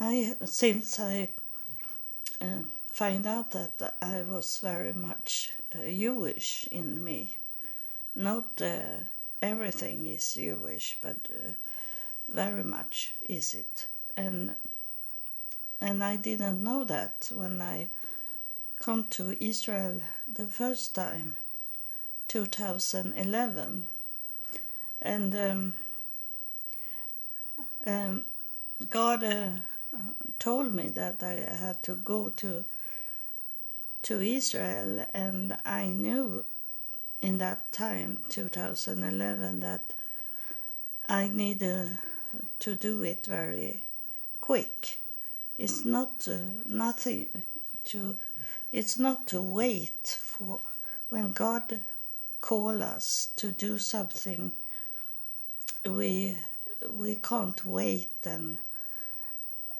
I since I uh, find out that I was very much uh, Jewish in me. Not uh, everything is Jewish, but uh, very much is it. And and I didn't know that when I come to Israel the first time, 2011, and um, um, God uh, told me that I had to go to to Israel, and I knew in that time, 2011, that I needed to do it very quick. It's not uh, nothing to. It's not to wait for when God call us to do something. We we can't wait and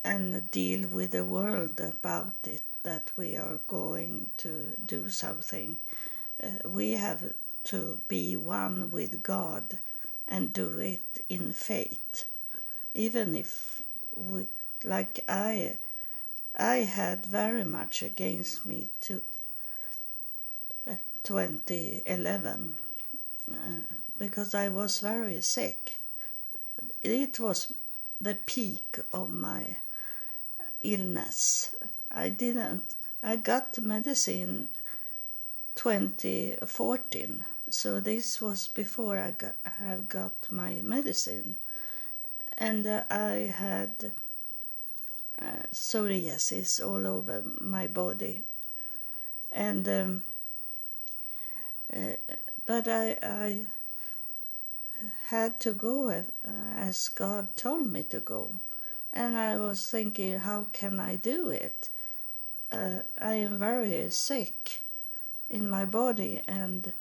and deal with the world about it that we are going to do something. Uh, we have to be one with God and do it in faith. Even if we, like I, I had very much against me to uh, 2011 uh, because I was very sick. It was the peak of my illness. I didn't. I got medicine 2014, so this was before I got have got my medicine, and uh, I had uh, psoriasis all over my body, and um, uh, but I I had to go uh, as God told me to go and I was thinking, how can I do it? Uh, I am very sick in my body, and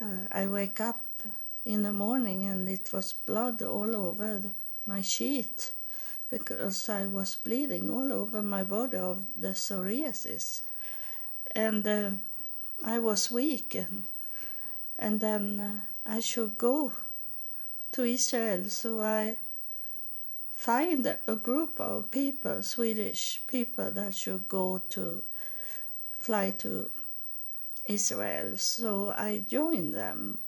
uh, I wake up in the morning and it was blood all over my sheet because I was bleeding all over my body of the psoriasis, and uh, I was weak, and and then uh, I should go to Israel, so I find a group of people, Swedish people, that should go to fly to Israel. So I joined them,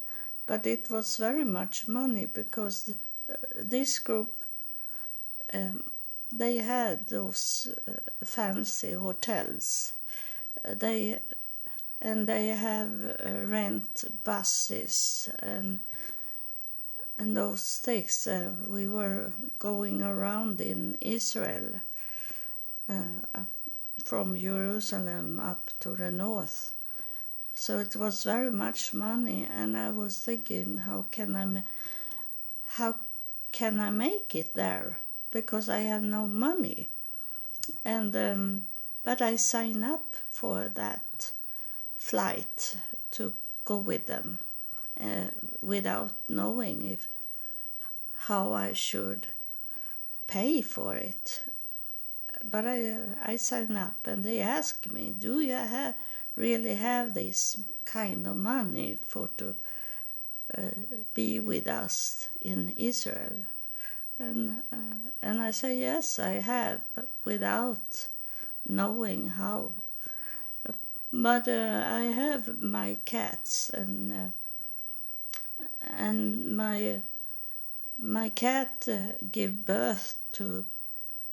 but it was very much money because uh, this group um, they had those uh, fancy hotels. Uh, they and they have uh, rent buses and and those things. Uh, we were going around in Israel uh, from Jerusalem up to the north. So it was very much money, and I was thinking, how can I, how can I make it there? Because I have no money, and um, but I signed up for that flight to go with them uh, without knowing if how I should pay for it. But I I signed up and they asked me, "Do you have really have this kind of money for to uh, be with us in Israel?" And uh, and I say yes, I have, but without knowing how. But uh, I have my cats and and my my cat uh, gave birth to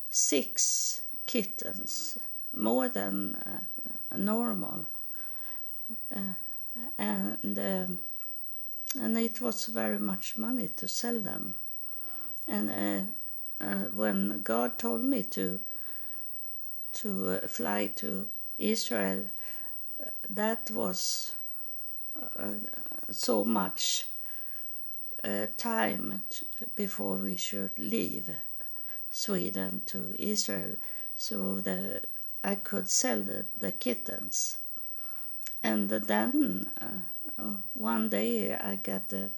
six kittens, more than uh, normal, uh, and um, and it was very much money to sell them. And uh, uh, when God told me to to uh, fly to Israel, that was so much uh, time before we should leave Sweden to Israel, so that I could sell the, the kittens. And then uh, one day I got the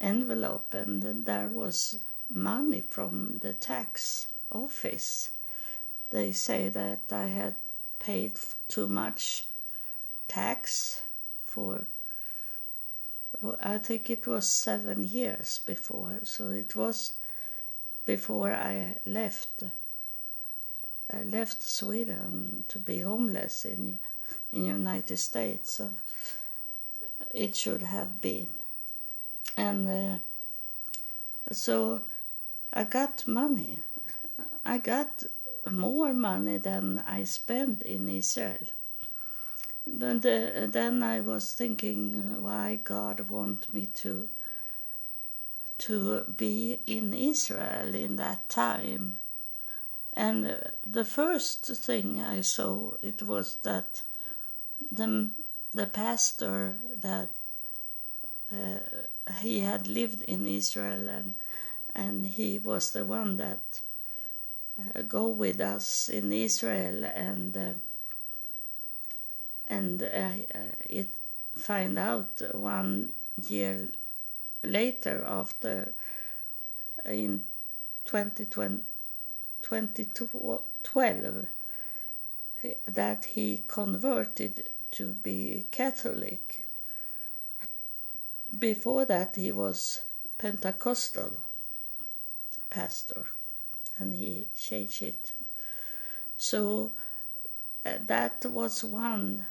envelope, and there was money from the tax office. They say that I had paid too much tax for I think it was seven years before, so it was before I left I left Sweden to be homeless in in United States. So it should have been, and uh, so I got money. I got more money than I spent in Israel. But uh, then I was thinking uh, why God want me to to be in Israel in that time. And uh, the first thing I saw it was that the the pastor that uh, he had lived in Israel and and he was the one that uh, go with us in Israel and uh, and uh, it find out one year later after in 2012 that he converted to be Catholic. Before that, he was Pentecostal pastor and he changed it. So uh, that was one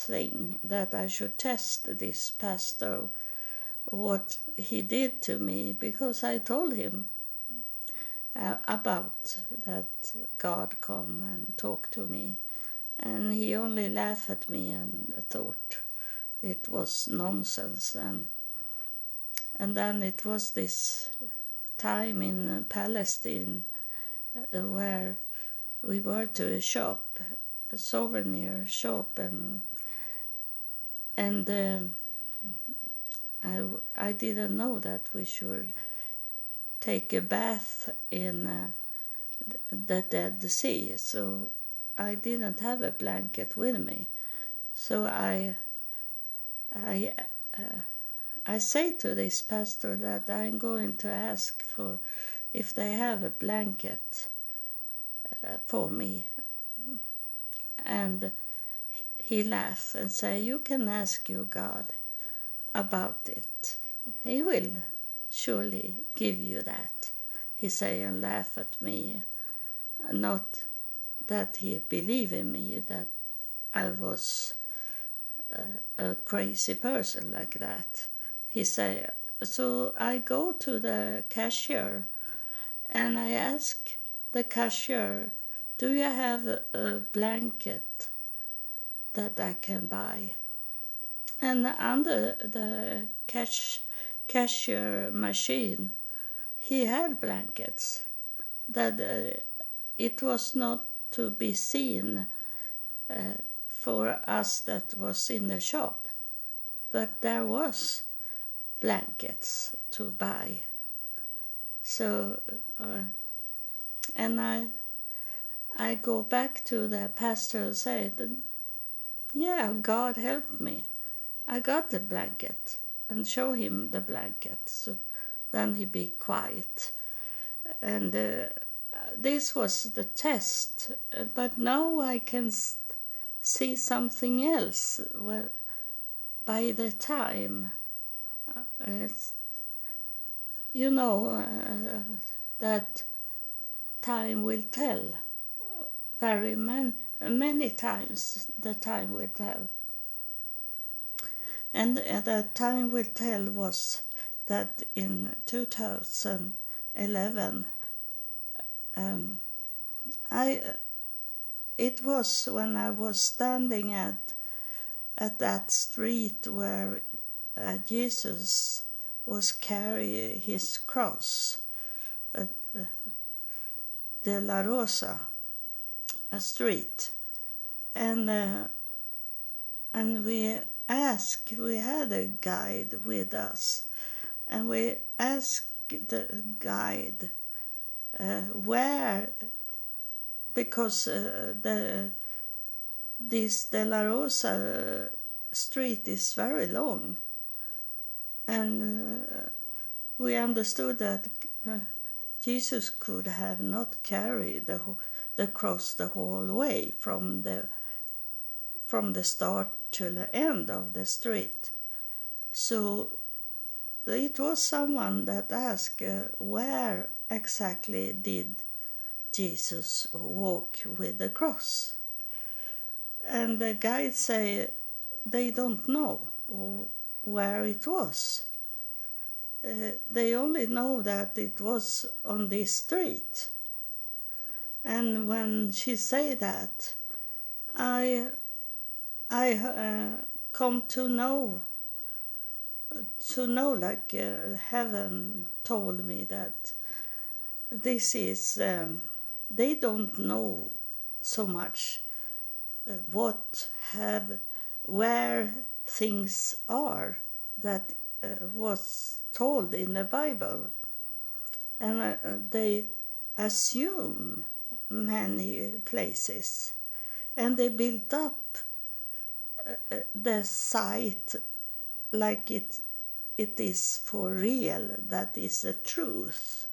thing that I should test this pastor what he did to me because I told him uh, about that God come and talk to me and he only laughed at me and thought it was nonsense and and then it was this time in Palestine uh, where we were to a shop, a souvenir shop, and and uh, I I didn't know that we should take a bath in uh, the Dead Sea, so I didn't have a blanket with me, so I I. Uh, I say to this pastor that I'm going to ask for if they have a blanket uh, for me. And he laughed and said, You can ask your God about it. He will surely give you that. He say and laugh at me. Not that he believe in me, that I was uh, a crazy person like that he say, So I go to the cashier and I ask the cashier, Do you have a blanket that I can buy? And under the cash, cashier machine, he had blankets that uh, it was not to be seen uh, for us that was in the shop, but there was blankets to buy. So, uh, and I, I go back to the pastor and say, "Yeah, God help me. I got the blanket." And show him the blanket. So then he be quiet. And uh, this was the test. But now I can see something else. Well, by the time it's, you know uh, that time will tell. Very man, many times the time will tell. And the time will tell was that in 2011, um, I it was when I was standing at at that street where uh, Jesus was carrying his cross, uh, uh, Dolorosa, a street, and uh, and we asked. We had a guide with us, and we asked the guide uh, where, because uh, the this Dolorosa street is very long and uh, we understood that uh, Jesus could have not carried the, the cross the whole way from the from the start to the end of the street. So it was someone that asked uh, where exactly did Jesus walk with the cross. And the guide say they don't know where it was. Uh, they only know that it was on this street. And when she say that, I I uh, come to know to know like uh, heaven told me that this is um, they don't know so much uh, what have where things are that uh, was told in the bible. And uh, they assume many places. And they built up uh, uh, the site like it it is for real that is the truth.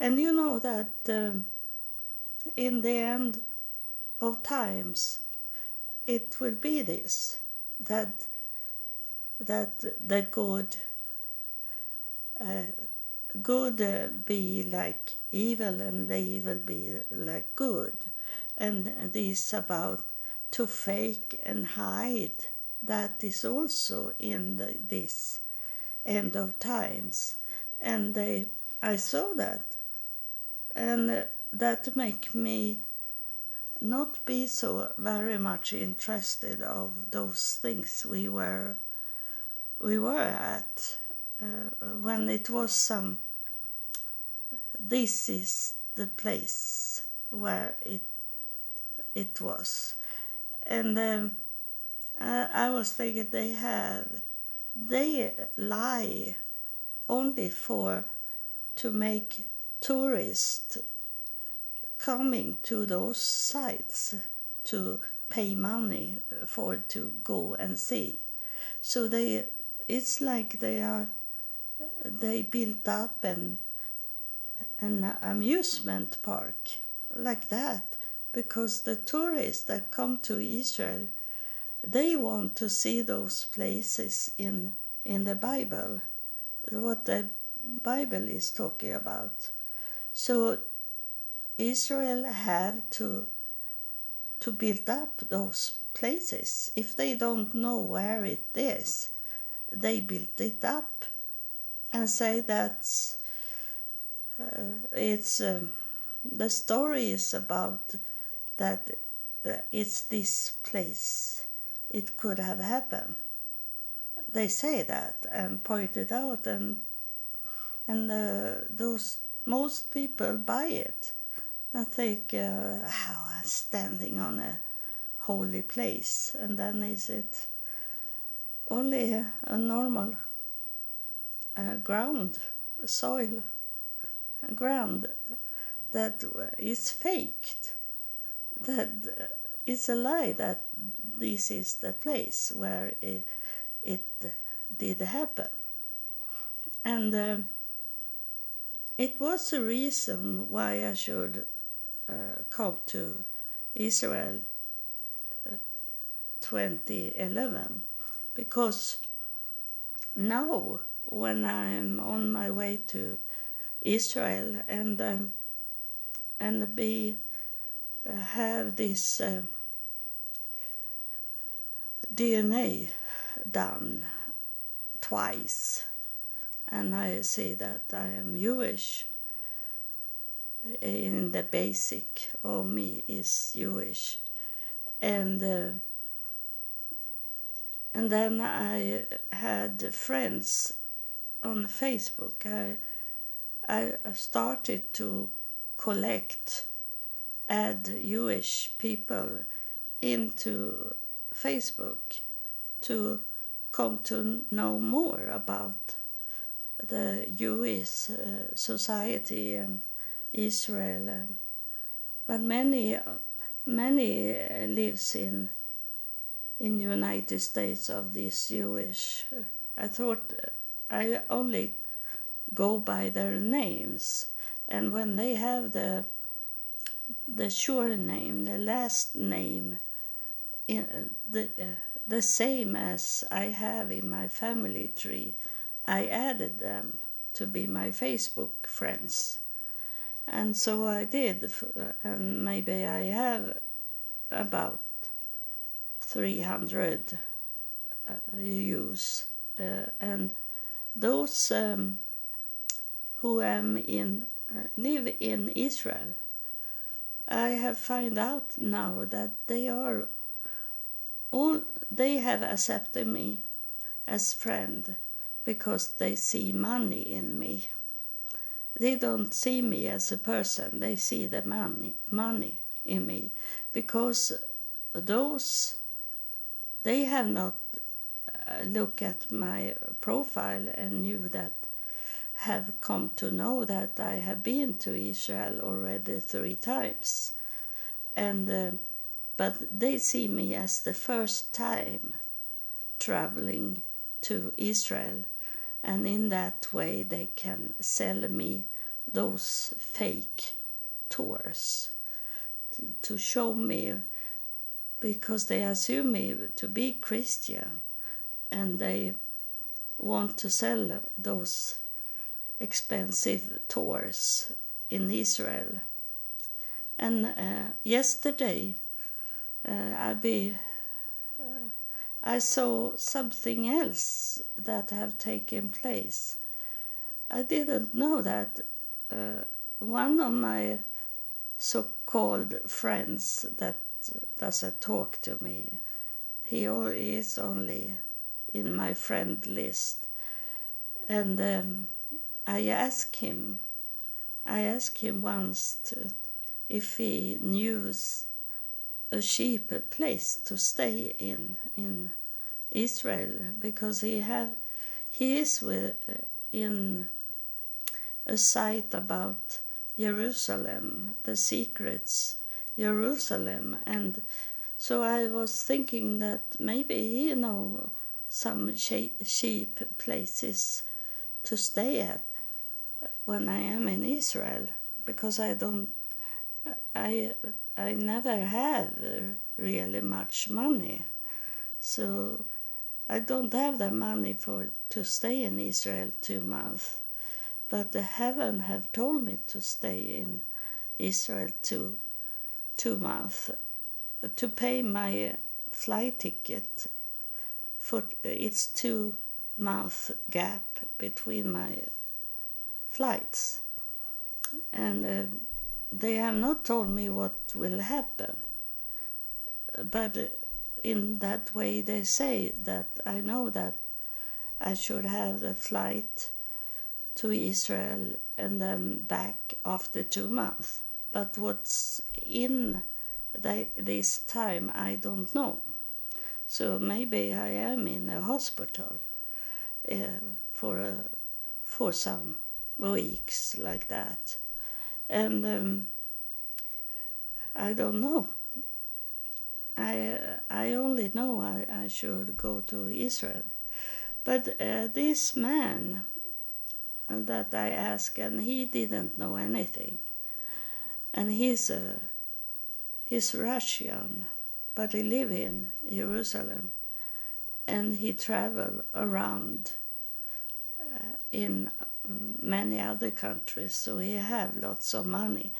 And you know that um, in the end of times it will be this that that the good uh, good be like evil and the evil be like good. And this about to fake and hide that is also in the, this end of times. And they i saw that. And that make me not be so very much interested of those things we were we were at uh, when it was some this is the place where it it was and um, uh, I was thinking they have they lie only for to make tourists coming to those sites to pay money for to go and see. So they, it's like they are, they built up an an amusement park like that because the tourists that come to Israel, they want to see those places in in the Bible, what the Bible is talking about. So Israel have to to build up those places. If they don't know where it is, they build it up and say that uh, it's um, the story is about that uh, it's this place. It could have happened. They say that and point it out, and and uh, those most people buy it I think, uh, oh, I'm standing on a holy place, and then is it only a, a normal uh, ground, soil, ground that is faked, that is a lie that this is the place where it, it did happen. And uh, it was a reason why I should uh, come to Israel uh, 2011 because now when I'm on my way to Israel and um, and be uh, have this uh, DNA done twice. And I see that I am Jewish. In the basic of me is Jewish, and uh, and then I had friends on Facebook. I I started to collect, add Jewish people into Facebook to come to know more about the Jewish uh, society and Israel, and, but many many lives in in the United States of this Jewish. I thought I only go by their names, and when they have the the sure name, the last name, in the uh, the same as I have in my family tree, I added them to be my Facebook friends. And so I did, and maybe I have about 300 uh, use, uh, and those um, who am in uh, live in Israel, I have found out now that they are all they have accepted me as friend because they see money in me. They don't see me as a person, they see the money money in me because those they have not uh, looked at my profile and knew that have come to know that I have been to Israel already three times, and uh, but they see me as the first time traveling to Israel, and in that way they can sell me those fake tours to, to show me because they assume me to be Christian. And they want to sell those expensive tours in Israel. And uh, yesterday, uh, I be uh, I saw something else that have taken place. I didn't know that uh, one of my so-called friends that doesn't talk to me, he is only in my friend list, and. Um, I asked him, I asked him once to, if he knew a cheaper place to stay in in Israel because he have he is with uh, in a site about Jerusalem, the secrets Jerusalem, and so I was thinking that maybe he know some cheap places to stay at when I am in Israel because I don't I I never have really much money. So I don't have the money for to stay in Israel two months. But the heaven have told me to stay in Israel two two months to pay my flight ticket for it's two month gap between my flights. And uh, they have not told me what will happen. But uh, in that way, they say that I know that I should have the flight to Israel and then back after two months. But what's in the, this time, I don't know. So maybe I am in a hospital uh, for a, for some weeks like that. And um, I don't know. I I only know I, I should go to Israel. But uh, this man that I asked, and he didn't know anything. And he's a, he's Russian, but he live in Jerusalem, and he travel around uh, in many other countries, so he have lots of money.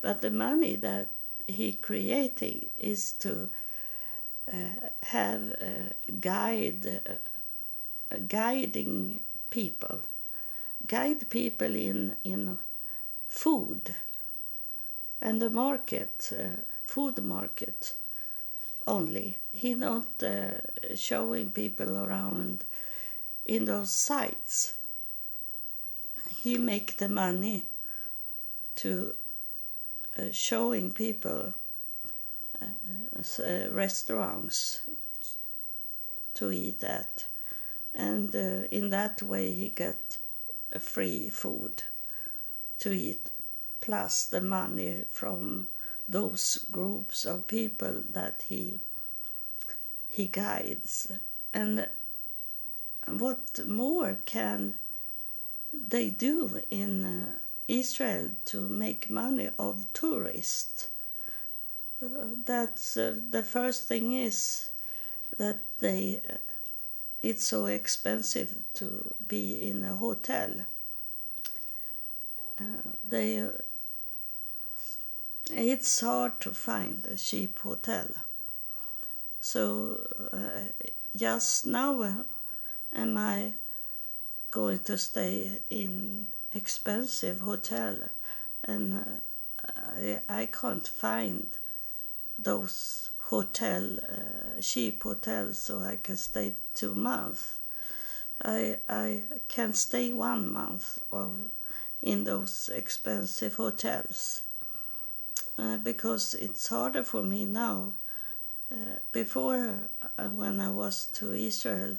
But the money that he created is to uh, have a guide, uh, guiding people, guide people in in food and the market, uh, food market only. He not uh, showing people around in those sites he make the money to uh, showing people uh, uh, restaurants to eat at. And uh, in that way he get free food to eat plus the money from those groups of people that he he guides. And what more can they do in uh, Israel to make money of tourists. Uh, that's uh, the first thing is that they uh, it's so expensive to be in a hotel. Uh, they it's hard to find a cheap hotel. So uh, just now uh, am I going to stay in expensive hotel and uh, I, I can't find those hotel uh, cheap hotels so I can stay two months. I I can stay one month of in those expensive hotels uh, because it's harder for me now. Uh, before, uh, when I was to Israel,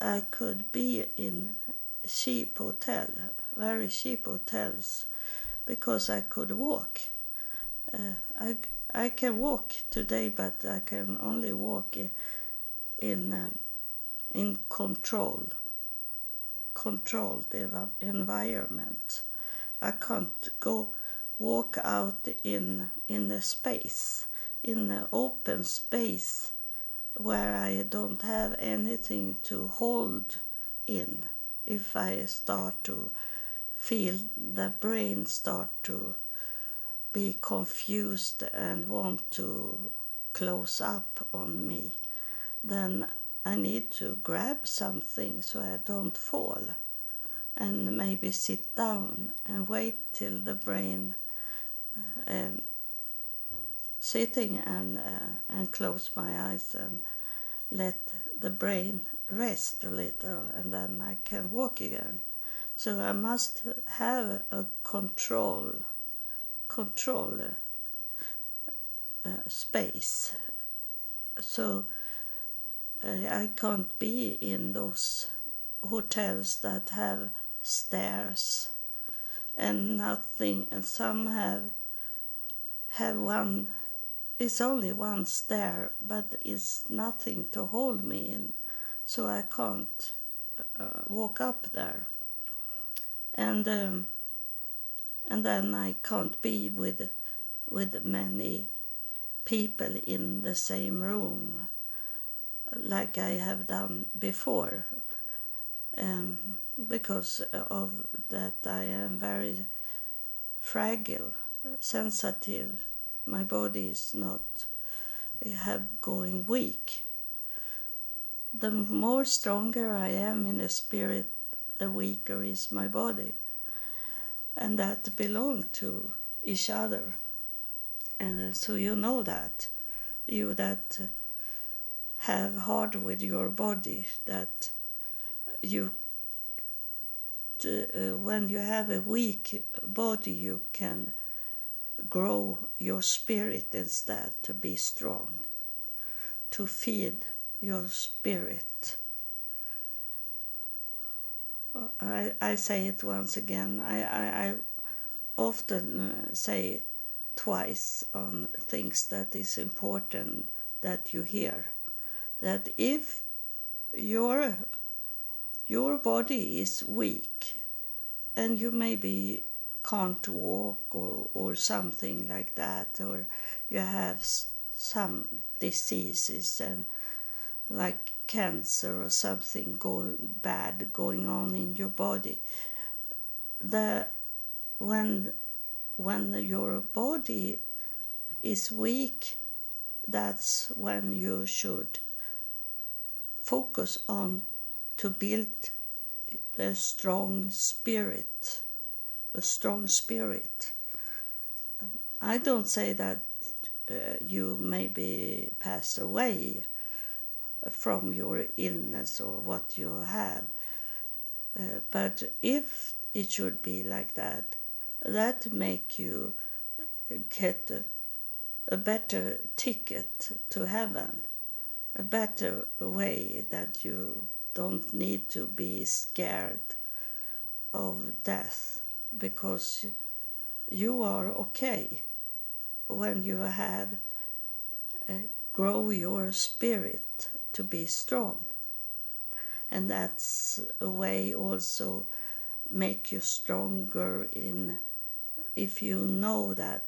I could be in cheap hotel, very cheap hotels, because I could walk. Uh, I I can walk today, but I can only walk in um, in control, controlled environment. I can't go walk out in in a space, in an open space where I don't have anything to hold in. If I start to feel the brain start to be confused and want to close up on me, then I need to grab something so I don't fall and maybe sit down and wait till the brain um, sitting and uh, and close my eyes and let the brain rest a little and then I can walk again. So I must have a control control uh, space. So uh, I can't be in those hotels that have stairs and nothing and some have have one it's only one stair but it's nothing to hold me in so i can't uh, walk up there and um, and then i can't be with with many people in the same room like i have done before um, because of that i am very fragile sensitive. My body is not eh, have going weak. The more stronger I am in the spirit, the weaker is my body. And that belong to each other. And eh, so you know that. You that eh, have hard with your body, that you when you have a weak body, you can grow your spirit instead to be strong, to feed your spirit. I, I say it once again. I, I, I often uh, say twice on things that is important that you hear. That if your your body is weak and you maybe can't walk or, or something like that, or you have some diseases and like cancer or something going bad going on in your body. The when when your body is weak, that's when you should focus on to build a strong spirit a strong spirit. I don't say that uh, you maybe pass away from your illness or what you have, uh, but if it should be like that, that make you get a, a better ticket to heaven, a better way that you don't need to be scared of death because you are okay when you have uh, grow your spirit to be strong. And that's a way also make you stronger in if you know that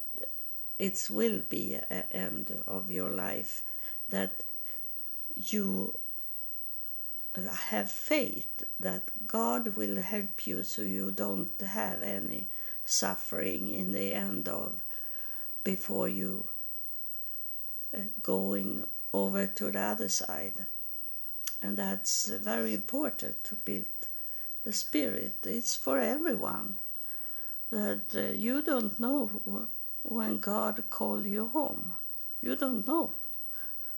it will be an end of your life that you have faith that God will help you so you don't have any suffering in the end of before you uh, going over to the other side. And that's very important to build the spirit. It's for everyone. That uh, you don't know when God call you home. You don't know.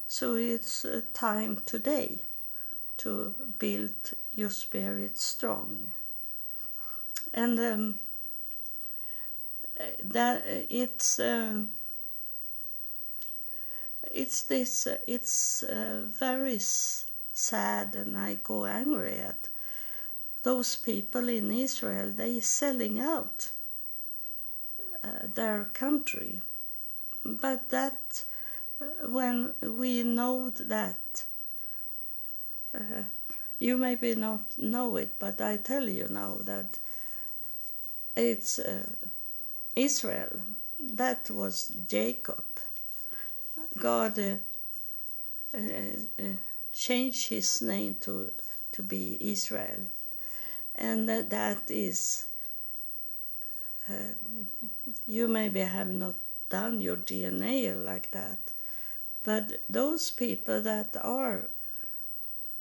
So it's a time today to build your spirit strong. And um, that it's uh, it's this uh, it's uh, very sad and I go angry at those people in Israel they selling out uh, their country but that uh, when we know that uh, you maybe not know it but I tell you now that it's uh, Israel that was Jacob God uh, uh, uh, changed his name to to be Israel, and that is. you maybe have not done your DNA like that, but those people that are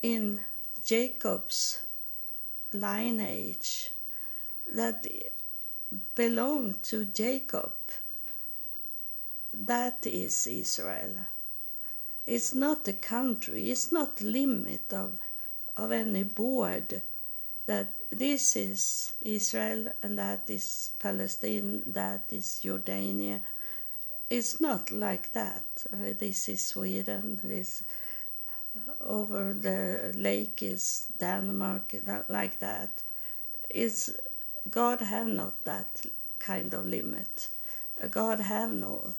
in Jacob's lineage that belong to Jacob that is Israel. It's not a country, it's not limit of, of any board that this is Israel and that is Palestine, that is Jordania. It's not like that. Uh, this is Sweden, this over the lake is Denmark, that, like that. It's God have not that kind of limit. God have no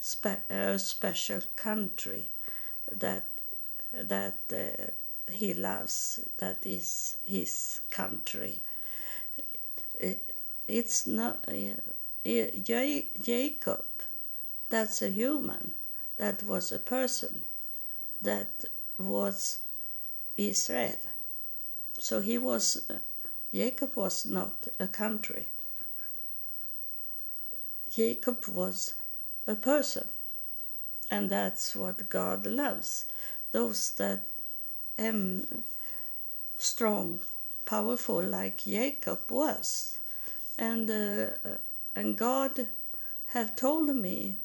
spe- a special country that that uh, he loves that is his country it, it's not uh, jacob that's a human that was a person that was israel so he was uh, jacob was not a country jacob was a person. And that's what God loves. Those that am strong, powerful like Jacob was. And uh, and God have told me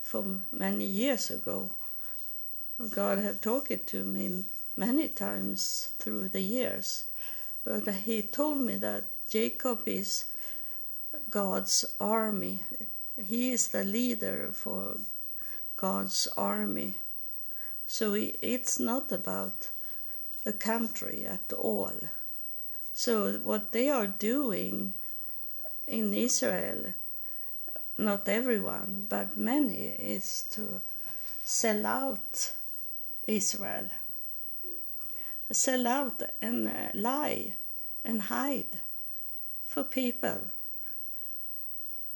from many years ago. God have talked to me many times through the years. But he told me that Jacob is God's army, he is the leader for God's army. So it's not about a country at all. So what they are doing in Israel, not everyone, but many, is to sell out Israel. Sell out and eh, lie and hide for people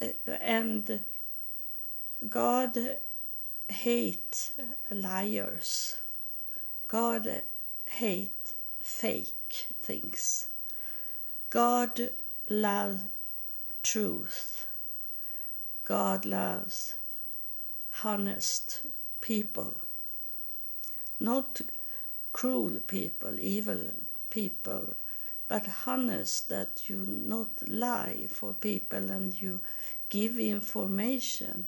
eh, and God hate liars. God hate fake things. God loves truth. God loves honest people. Not cruel people, evil people, but honest that you not lie for people and you give information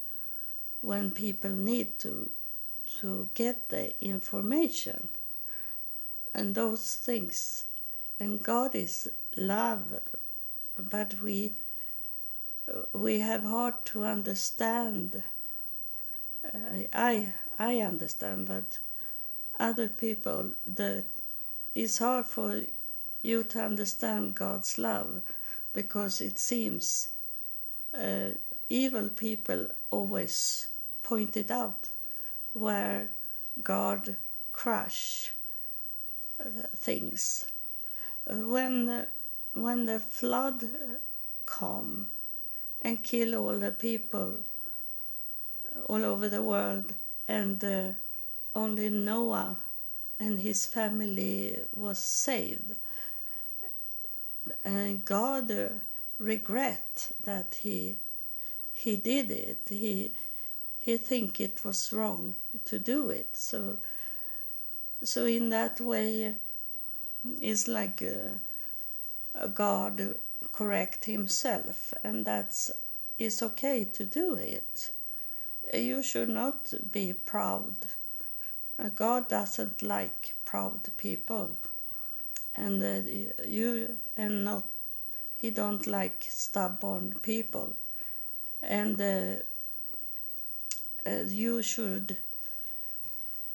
when people need to to get the information. And those things. And god is love but we we have hard to understand. Uh, i i understand but other people that it's hard for you to understand God's love because it seems uh, evil people always pointed out where God crush uh, things. When the, when the flood come and kill all the people all over the world and uh, only Noah and his family was saved and God regret that he he did it. He he think it was wrong to do it. So so in that way, it's like uh, God correct himself, and that's is okay to do it. You should not be proud. God doesn't like proud people, and uh, you and not he don't like stubborn people, and uh, uh, you should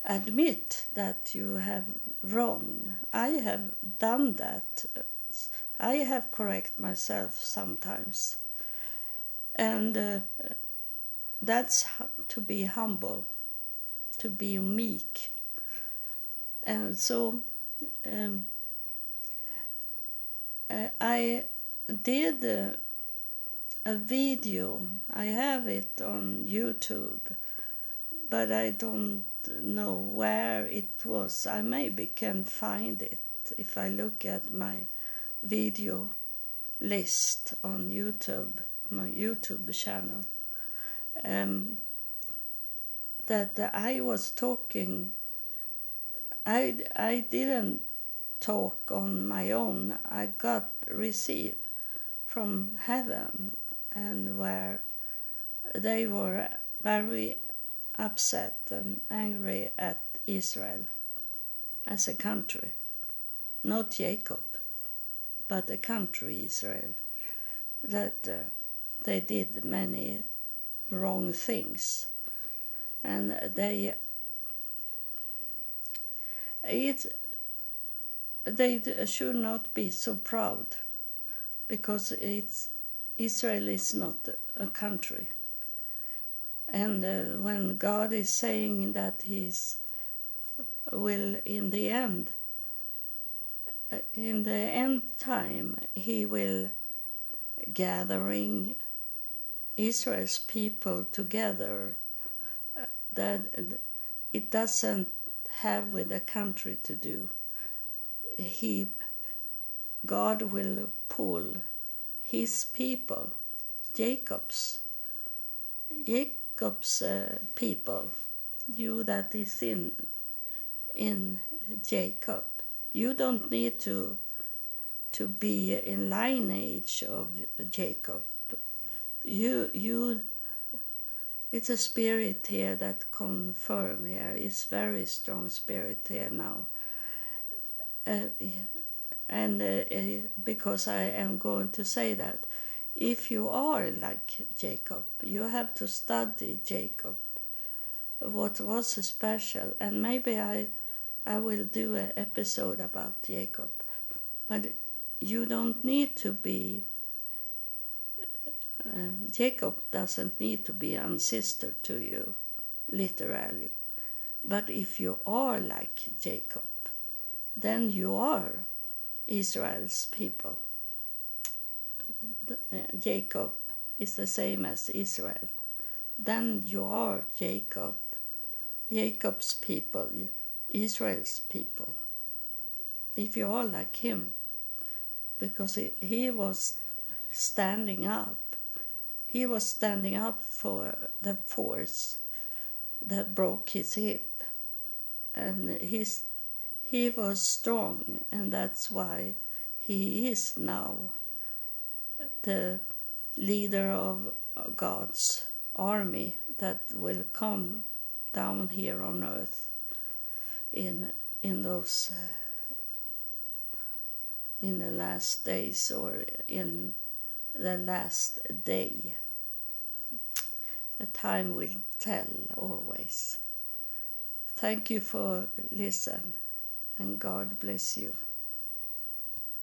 admit that you have wrong. I have done that. I have correct myself sometimes, and uh, that's to be humble, to be meek, and so um, uh, I did uh, a video. I have it on YouTube, but I don't know where it was. I maybe can find it if I look at my video list on YouTube, my YouTube channel. Um, that I was talking. I I didn't talk on my own. I got receive from heaven, and where they were very upset and angry at Israel as a country, not Jacob, but a country, Israel, that uh, they did many wrong things. And they it they should not be so proud because it's Israel is not a country and uh, when God is saying that He's will in the end, in the end time, He will gathering Israel's people together. That it doesn't have with a country to do. He, God will pull His people, Jacob's. Jacob's uh, people, you that is in in Jacob, you don't need to to be in lineage of Jacob. You you it's a spirit here that confirm here. It's very strong spirit here now. Uh, and uh, uh because I am going to say that if you are like Jacob, you have to study Jacob, what was special, and maybe I, I will do an episode about Jacob, but you don't need to be. Um, Jacob doesn't need to be ancestor to you, literally, but if you are like Jacob, then you are Israel's people. Jacob is the same as Israel, then you are Jacob, Jacob's people, Israel's people. If you are like him, because he was standing up, he was standing up for the force that broke his hip, and he's, he was strong, and that's why he is now the leader of God's army that will come down here on earth in in those uh, in the last days or in the last day. Time will tell always. Thank you for listen and God bless you.